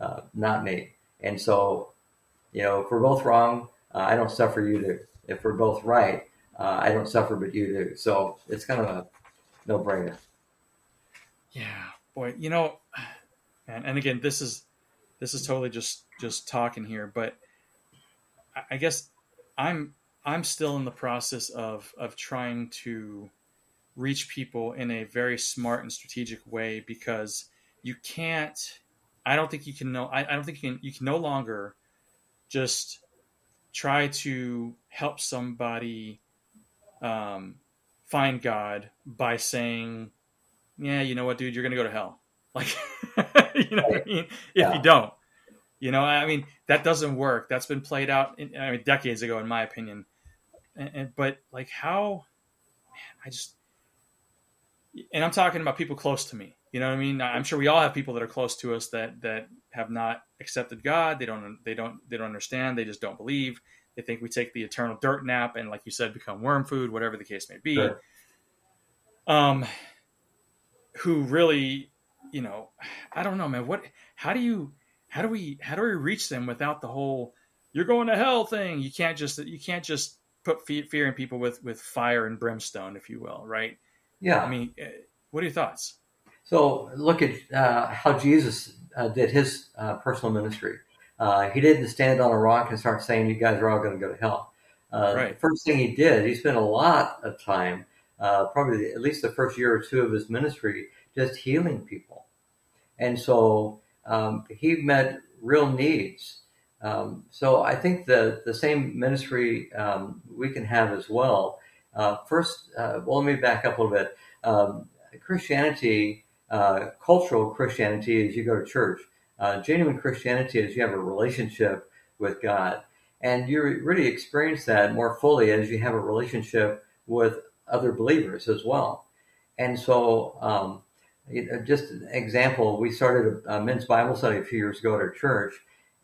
uh, not me. And so, you know, if we're both wrong, uh, I don't suffer, you to. If we're both right, uh, I don't suffer, but you do. So it's kind of a no brainer. Yeah, boy, you know, and and again, this is this is totally just just talking here, but I guess I'm I'm still in the process of of trying to reach people in a very smart and strategic way because you can't I don't think you can know I, I don't think you can you can no longer just try to help somebody um, find God by saying, "Yeah, you know what, dude, you're gonna go to hell." Like, you know what I mean? If yeah. you don't, you know, I mean, that doesn't work. That's been played out, in, I mean, decades ago, in my opinion. And, and, but like, how? Man, I just, and I'm talking about people close to me. You know what I mean? I'm sure we all have people that are close to us that that have not accepted God. They don't. They don't. They don't understand. They just don't believe. They think we take the eternal dirt nap and, like you said, become worm food, whatever the case may be. Sure. Um, who really, you know, I don't know, man. What? How do you? How do we? How do we reach them without the whole "you're going to hell" thing? You can't just. You can't just put fear in people with with fire and brimstone, if you will, right? Yeah. I mean, eh, what are your thoughts? So look at uh, how Jesus uh, did his uh, personal ministry. Uh, he didn't stand on a rock and start saying, "You guys are all going to go to hell." Uh, right. The first thing he did, he spent a lot of time, uh, probably at least the first year or two of his ministry, just healing people, and so um, he met real needs. Um, so I think the the same ministry um, we can have as well. Uh, first, uh, well, let me back up a little bit. Um, Christianity, uh, cultural Christianity, is you go to church. Uh, genuine Christianity is you have a relationship with God. And you really experience that more fully as you have a relationship with other believers as well. And so, um, just an example, we started a, men's Bible study a few years ago at our church.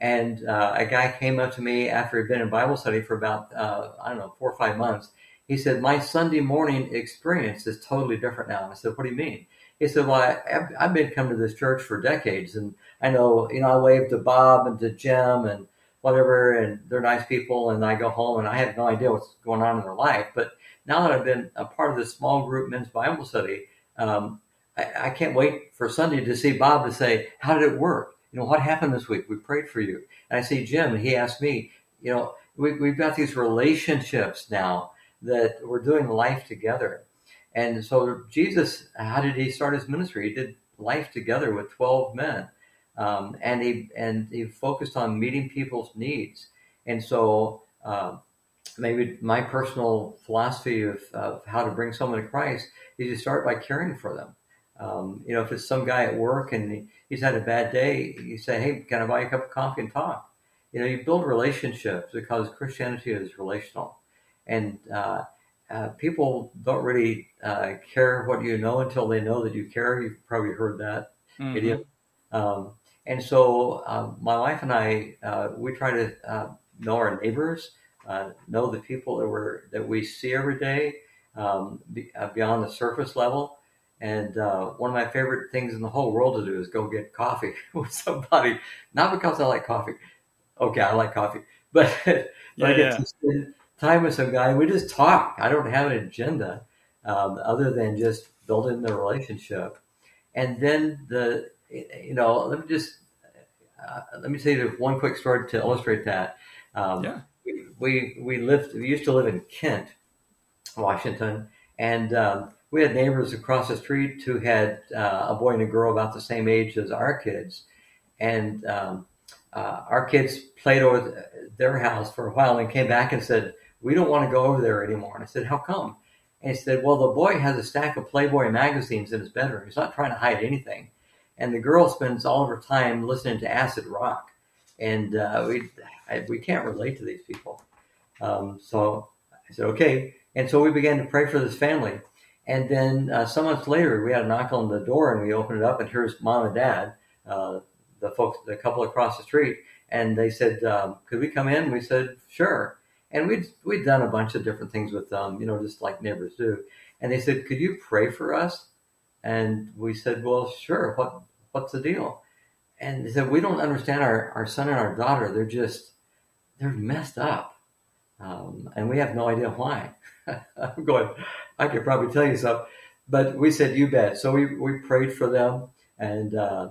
And uh, a guy came up to me after he'd been in Bible study for about, uh, I don't know, four or five months. He said, My Sunday morning experience is totally different now. I said, What do you mean? He said, "Well, I, I've been coming to this church for decades, and I know, you know, I wave to Bob and to Jim and whatever, and they're nice people, and I go home and I have no idea what's going on in their life. But now that I've been a part of this small group men's Bible study, um, I, I can't wait for Sunday to see Bob to say, "How did it work? You know, what happened this week? We prayed for you." And I see Jim, and he asked me, "You know, we, we've got these relationships now that we're doing life together." And so Jesus, how did he start his ministry? He did life together with 12 men. Um, and he and he focused on meeting people's needs. And so uh, maybe my personal philosophy of, of, how to bring someone to Christ is to start by caring for them. Um, you know, if it's some guy at work and he's had a bad day, you say, "Hey, can I buy you a cup of coffee and talk?" You know, you build relationships because Christianity is relational, and uh, uh, people don't really uh, care what you know until they know that you care. You've probably heard that mm-hmm. idiom. Um, and so um, my wife and I, uh, we try to uh, know our neighbors, uh, know the people that we that we see every day um, be, beyond the surface level. And one of my favorite things in the whole world to do is go get coffee with somebody. Not because I like coffee. Okay, I like coffee, but, but yeah, I get yeah. to spend time with some guy. We just talk. I don't have an agenda um, other than just building the relationship. And then the, you know, let me just, uh, let me tell you one quick story to illustrate that. Um, yeah. We, we, lived, we used to live in Kent, Washington, and um, we had neighbors across the street who had uh, a boy and a girl about the same age as our kids. And um, uh, our kids played over their house for a while and came back and said, we don't want to go over there anymore. And I said, how come? And he said, well, the boy has a stack of Playboy magazines in his bedroom. He's not trying to hide anything. And the girl spends all of her time listening to acid rock. And uh, we, I, we can't relate to these people. Um, so I said, okay. And so we began to pray for this family. And then uh, some months later, we had a knock on the door and we opened it up and here's mom and dad, uh, the folks, the couple across the street. and they said, um, "Could we come in?" We said, "Sure." And we'd we'd done a bunch of different things with them, you know, just like neighbors do. And they said, "Could you pray for us?" And we said, "Well, sure. What what's the deal?" And they said, "We don't understand our our son and our daughter. They're just they're messed up, um, and we have no idea why." I'm going. I could probably tell you some, but we said, "You bet." So we we prayed for them, and uh,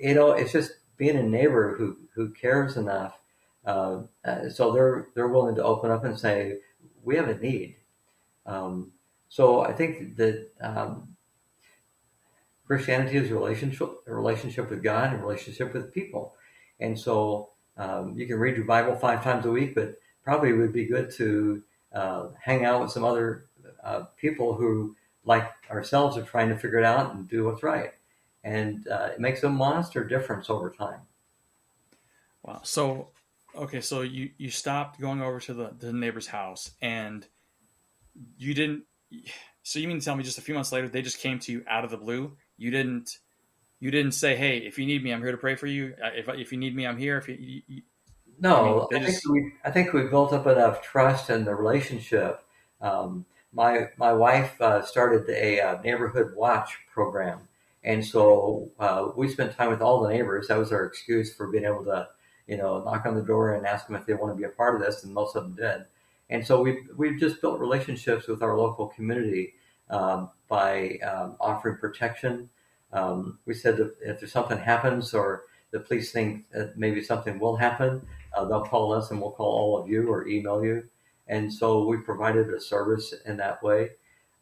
you know, it's just being a neighbor who who cares enough. Uh, uh, so they're they're willing to open up and say, "We have a need." Um, so I think that um, Christianity is a relationship, a relationship with God, and relationship with people. And so um, you can read your Bible five times a week, but probably it would be good to uh, hang out with some other uh, people who, like ourselves, are trying to figure it out and do what's right. And uh, it makes a monster difference over time. Wow. So, okay, so you you stopped going over to the, the neighbor's house, and you didn't. So you mean to tell me just a few months later they just came to you out of the blue? You didn't. You didn't say, "Hey, if you need me, I'm here to pray for you. Uh, if if you need me, I'm here." If you, you no, I, mean, I just... think we I think we built up enough trust in the relationship. Um, my my wife uh, started a uh, neighborhood watch program, and so uh, we spent time with all the neighbors. That was our excuse for being able to, you know, knock on the door and ask them if they want to be a part of this, and most of them did. And so we've we've just built relationships with our local community um, by um, offering protection. Um, we said that if there's something happens or the police think that maybe something will happen, uh, they'll call us and we'll call all of you or email you. And so we provided a service in that way.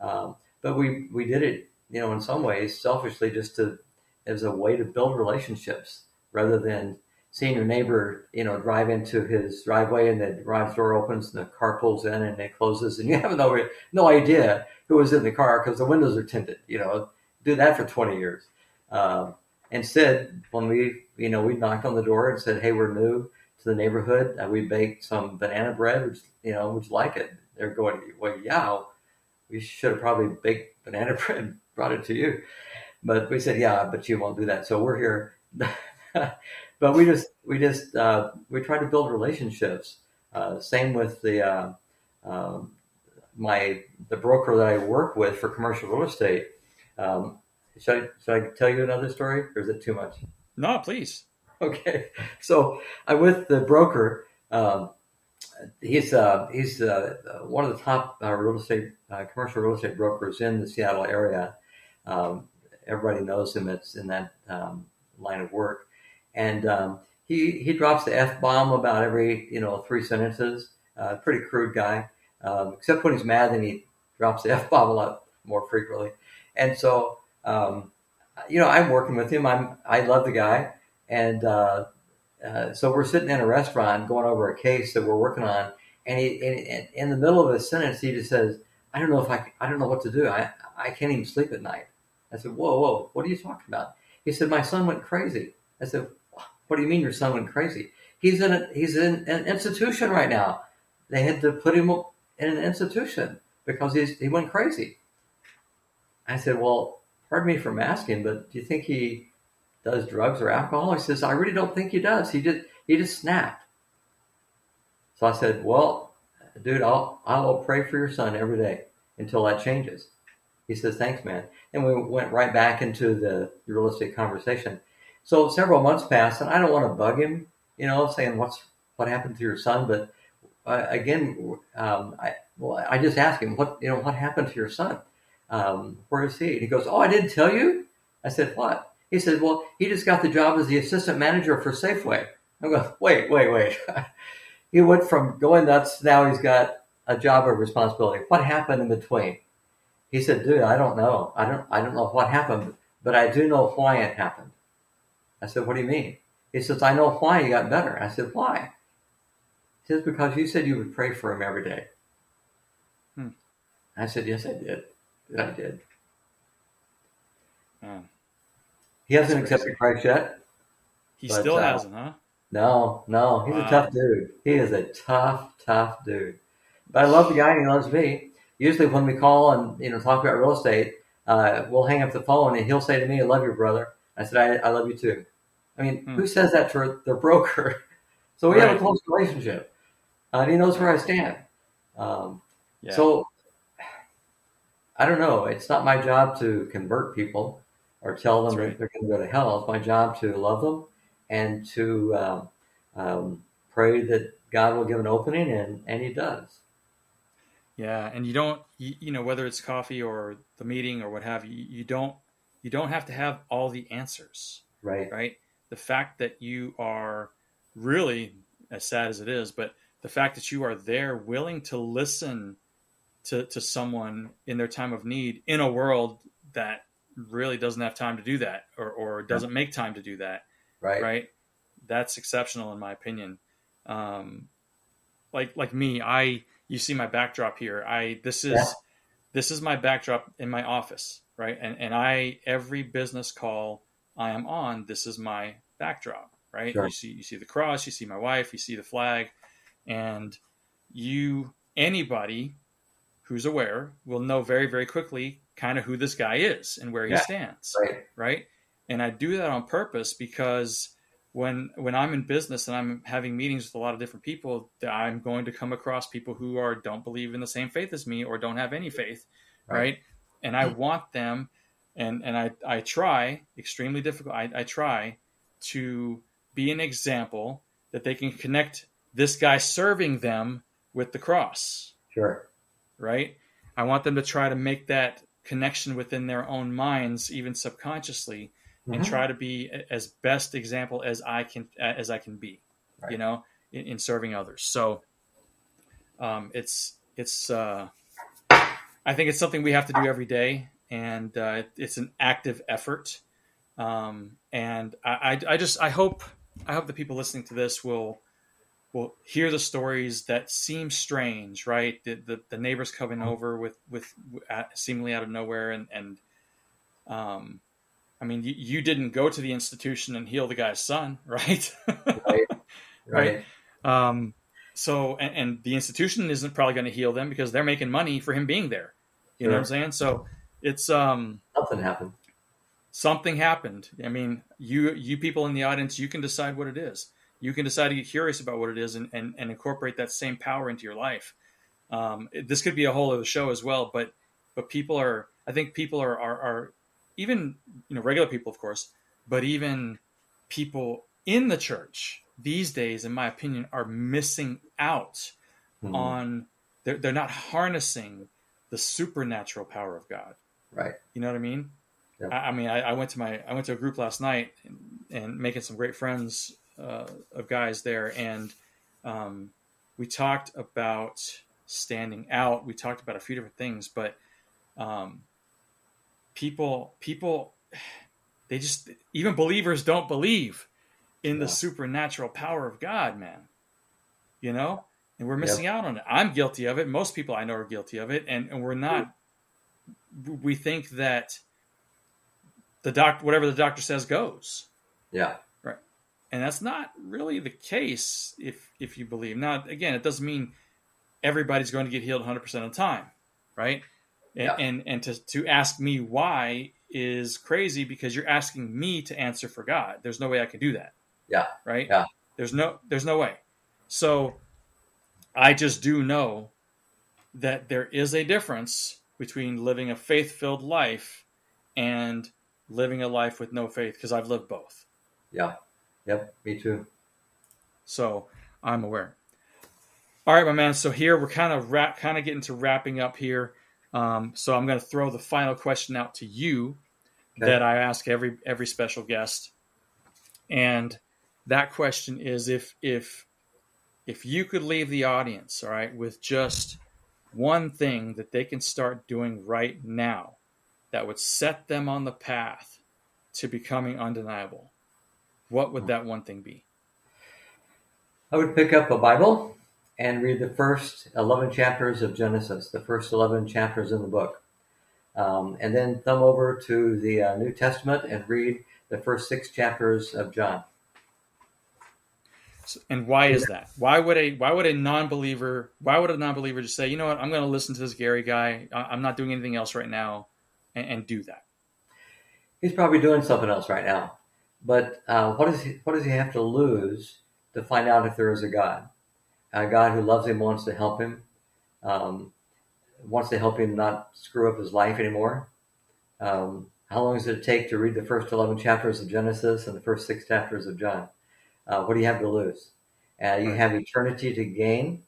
Um, but we, we did it, you know, in some ways selfishly just to, as a way to build relationships rather than seeing your neighbor, you know, drive into his driveway and the garage door opens and the car pulls in and it closes and you have no, no idea who was in the car because the windows are tinted, you know, do that for 20 years. Um, instead, when we, you know, we knocked on the door and said, Hey, we're new to the neighborhood. Uh, we baked some banana bread, which, you know, would you like it? They're going, well, yeah, we should have probably baked banana bread, and brought it to you. But we said, yeah, but you won't do that. So we're here. but we just, we just, uh, we try to build relationships. Uh, same with the, uh, um, my, the broker that I work with for commercial real estate. Um, should I, should I tell you another story or is it too much? No, please. Okay, so I'm with the broker. Um, he's uh, he's uh, one of the top uh, real estate uh, commercial real estate brokers in the Seattle area. Um, everybody knows him. It's in that um, line of work, and um, he he drops the f bomb about every you know three sentences. Uh, pretty crude guy, um, except when he's mad, then he drops the f bomb a lot more frequently. And so, um, you know, I'm working with him. I'm I love the guy and uh, uh, so we're sitting in a restaurant going over a case that we're working on, and he in, in the middle of a sentence he just says, "I don't know if I I don't know what to do. I I can't even sleep at night." I said, "Whoa, whoa, what are you talking about?" He said, "My son went crazy." I said, "What do you mean your son went crazy?" He's in a, he's in an institution right now. They had to put him in an institution because he's, he went crazy. I said, "Well, pardon me for asking, but do you think he does drugs or alcohol? He says, I really don't think he does. He just he just snapped. So I said, Well, dude, I'll I'll pray for your son every day until that changes. He says, Thanks, man. And we went right back into the real estate conversation. So several months passed, and I don't want to bug him, you know, saying what's what happened to your son. But uh, again, um, I well, I just asked him what you know what happened to your son. Um, where is he? And he goes, Oh, I didn't tell you. I said, What? He said, well, he just got the job as the assistant manager for Safeway. I'm going, wait, wait, wait. he went from going nuts, now he's got a job of responsibility. What happened in between? He said, dude, I don't know. I don't, I don't know what happened, but I do know why it happened. I said, what do you mean? He says, I know why he got better. I said, why? He says, because you said you would pray for him every day. Hmm. I said, yes, I did. I did. Hmm. He hasn't accepted Christ yet. He but, still uh, hasn't, huh? No, no, he's wow. a tough dude. He is a tough, tough dude. But I love the guy. and He loves me. Usually, when we call and you know talk about real estate, uh, we'll hang up the phone and he'll say to me, "I love you, brother." I said, "I, I love you too." I mean, Hmm. who says that to their broker? so we have a close relationship, and he knows where I stand. Um, Yeah. So I don't know. It's not my job to convert people or tell them right. that they're going to go to hell. It's my job to love them and to um, um, pray that God will give an opening, and, and He does. Yeah, and you don't, you, you know, whether it's coffee or the meeting or what have you, you don't, you don't have to have all the answers, Right. right? The fact that you are really, as sad as it is, but the fact that you are there, willing to listen to to someone in their time of need in a world that really doesn't have time to do that or or doesn't make time to do that, Right. right? That's exceptional in my opinion. Um, like like me, I you see my backdrop here. I this is Yeah. this is my backdrop in my office, right? And and I every business call I am on, this is my backdrop, right? Sure. You see you see the cross, you see my wife, you see the flag, and you anybody who's aware will know very very quickly kind of who this guy is and where he Yeah. stands Right. right and i do that on purpose because when when i'm in business and i'm having meetings with a lot of different people i'm going to come across people who are don't believe in the same faith as me or don't have any faith right, Right. and i mm. want them and and i i try extremely difficult I, I try to be an example that they can connect this guy serving them with the cross Sure. right? I want them to try to make that connection within their own minds, even subconsciously, and Mhm. try to be as best example as I can as I can be, Right. you know, in, in serving others. So, um, it's it's uh, I think it's something we have to do every day, and uh, it's an active effort. Um, and I, I, I just I hope I hope the people listening to this will will hear the stories that seem strange, right? The the, the neighbors coming over with with uh, seemingly out of nowhere, and and um, I mean, you, you didn't go to the institution and heal the guy's son, right? Right. Right. um, so and, and the institution isn't probably going to heal them because they're making money for him being there. You know what I'm saying? So it's um Something happened. something happened. I mean, you you people in the audience, you can decide what it is. You can decide to get curious about what it is and, and, and incorporate that same power into your life. Um, it- this could be a whole other show as well, but but people are I think people are, are are even you know regular people of course, but even people in the church these days, in my opinion, are missing out Mhm. on they're, they're not harnessing the supernatural power of God. Right. You know what I mean? Yeah. I, I mean, I, I went to my I went to a group last night and, and making some great friends uh, of guys there, and um, we talked about standing out. We talked about a few different things, but um, people people they just even believers don't believe in the Yeah. supernatural power of God, man. You know, and we're missing out on it. I'm guilty of it. Most people I know are guilty of it, and, and we're not. We think that the doc, whatever the doctor says, goes, Yeah. Right. And that's not really the case. If if you believe now, again, it doesn't mean everybody's going to get healed 100 percent of the time, right? And, Yeah. and and to to ask me why is crazy because you're asking me to answer for God. There's no way I can do that. Yeah. Right. Yeah. There's no there's no way. So I just do know that there is a difference between living a faith filled life and living a life with no faith because I've lived both. Yeah. Yep. Me too. So I'm aware. All right, my man. So here we're kind of wrap, kind of getting to wrapping up here. Um, so I'm going to throw the final question out to you Okay. that I ask every every special guest, and that question is if if if you could leave the audience, all right, with just one thing that they can start doing right now that would set them on the path to becoming undeniable, what would that one thing be? I would pick up a Bible and read the first 11 chapters of Genesis, the first 11 chapters in the book. Um, and then thumb over to the uh, New Testament and read the first six chapters of John. And why is that? Why would a why would a non-believer why would a non-believer just say, you know what, I'm going to listen to this Gary guy. I'm not doing anything else right now, and, and do that? He's probably doing something else right now. but uh, what does he what does he have to lose to find out if there is a God? A God who loves him wants to help him, um, wants to help him not screw up his life anymore. Um, how long does it take to read the first eleven chapters of Genesis and the first six chapters of John? Uh, what do you have to lose? Uh, you have eternity to gain.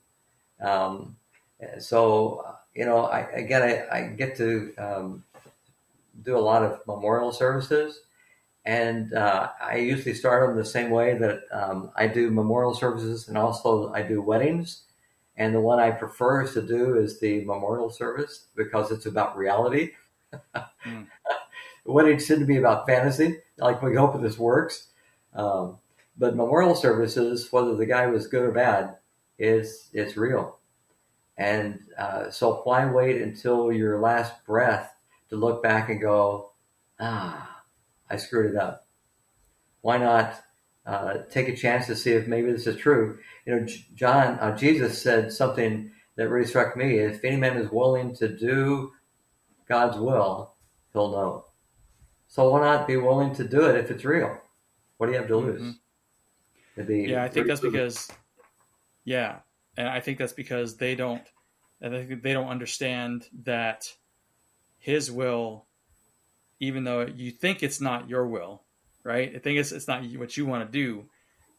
Um, so you know, I, again, I, I get to um, do a lot of memorial services, and uh, I usually start them the same way that um, I do memorial services, and also I do weddings. And the one I prefer to do is the memorial service because it's about reality. mm. Weddings tend to be about fantasy, like we hope this works. Um, but memorial services, whether the guy was good or bad, is it's real. And uh, so why wait until your last breath to look back and go, ah, I screwed it up? Why not uh, take a chance to see if maybe this is true? You know, John, uh, Jesus said something that really struck me. If any man is willing to do God's will, he'll know. So why not be willing to do it if it's real? What do you have to lose? Mm-hmm. Yeah, I think that's because, yeah, and I think that's because they don't they don't understand that his will, even though you think it's not your will, right? I think it's it's not what you want to do,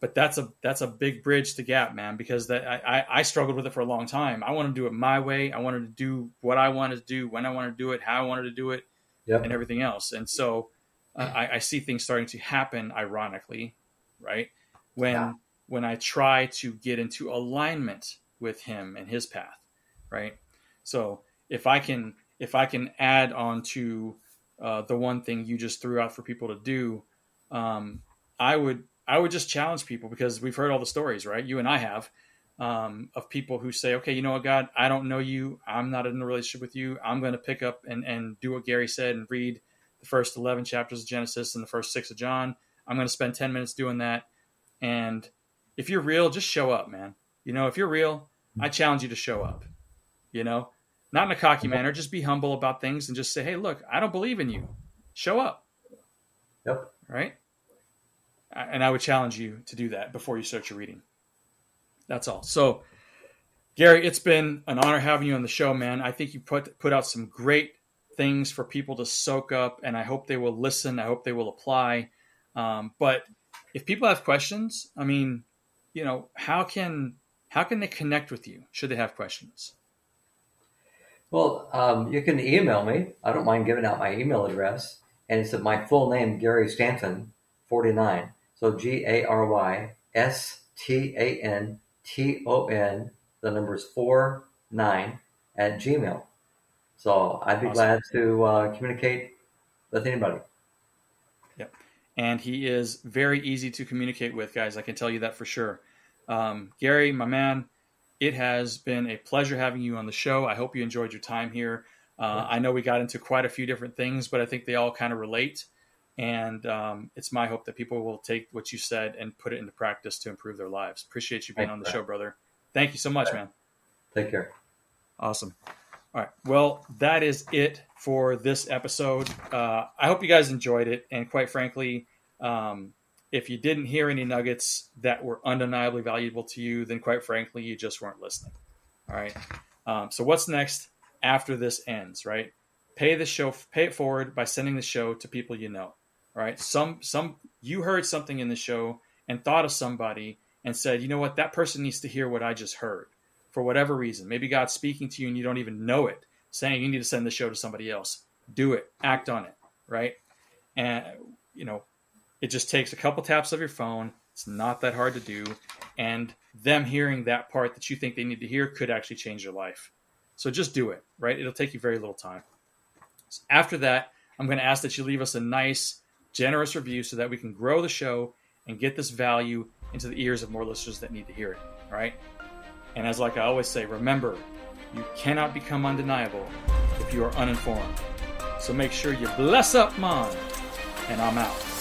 but that's a that's a big bridge to gap, man. Because that I, I struggled with it for a long time. I wanted to do it my way. I wanted to do what I wanted to do, when I wanted to do it, how I wanted to do it, yep. and everything else. And so I, I see things starting to happen, ironically, right? When yeah when I try to get into alignment with him and his path, right? So if I can if I can add on to uh, the one thing you just threw out for people to do, um, I would I would just challenge people because we've heard all the stories, right? You and I have um, of people who say, okay, you know what, God, I don't know you. I'm not in a relationship with you. I'm going to pick up and, and do what Gary said and read the first 11 chapters of Genesis and the first six of John. I'm going to spend 10 minutes doing that. And if you're real, just show up, man. You know, if you're real, I challenge you to show up. You know, not in a cocky manner, just be humble about things and just say, hey, look, I don't believe in you. Show up. Yep. Right? And I would challenge you to do that before you start your reading. That's all. So, Gary, it's been an honor having you on the show, man. I think you put put out some great things for people to soak up, and I hope they will listen. I hope they will apply. Um, but if people have questions, I mean, you know, how can how can they connect with you should they have questions? Well, um, you can email me. I don't mind giving out my email address, and it's my full name, Gary Stanton, forty nine. So G A R Y S T A N T O N. The number is four nine at Gmail. So I'd be awesome. glad to uh, communicate with anybody and he is very easy to communicate with, guys. I can tell you that for sure. Um, Gary, my man, it has been a pleasure having you on the show. I hope you enjoyed your time here. Uh, I know we got into quite a few different things, but I think they all kind of relate. And um, it's my hope that people will take what you said and put it into practice to improve their lives. Appreciate you being on the show, brother. Thank you so much, man. Take care. Awesome. All right. Well, that is it for this episode. Uh, I hope you guys enjoyed it. And quite frankly, um, if you didn't hear any nuggets that were undeniably valuable to you, then quite frankly, you just weren't listening. All right. Um, so what's next after this ends? Right. Pay the show. Pay it forward by sending the show to people you know. All right. Some some you heard something in the show and thought of somebody and said, you know what, that person needs to hear what I just heard for whatever reason. Maybe God's speaking to you and you don't even know it, saying you need to send the show to somebody else. Do it. Act on it. Right. And you know, it just takes a couple taps of your phone. It's not that hard to do. And them hearing that part that you think they need to hear could actually change your life. So just do it, right? It'll take you very little time. So after that, I'm going to ask that you leave us a nice, generous review so that we can grow the show and get this value into the ears of more listeners that need to hear it. All right. And as like I always say, remember, you cannot become undeniable if you are uninformed. So make sure you bless up, Mom. And I'm out.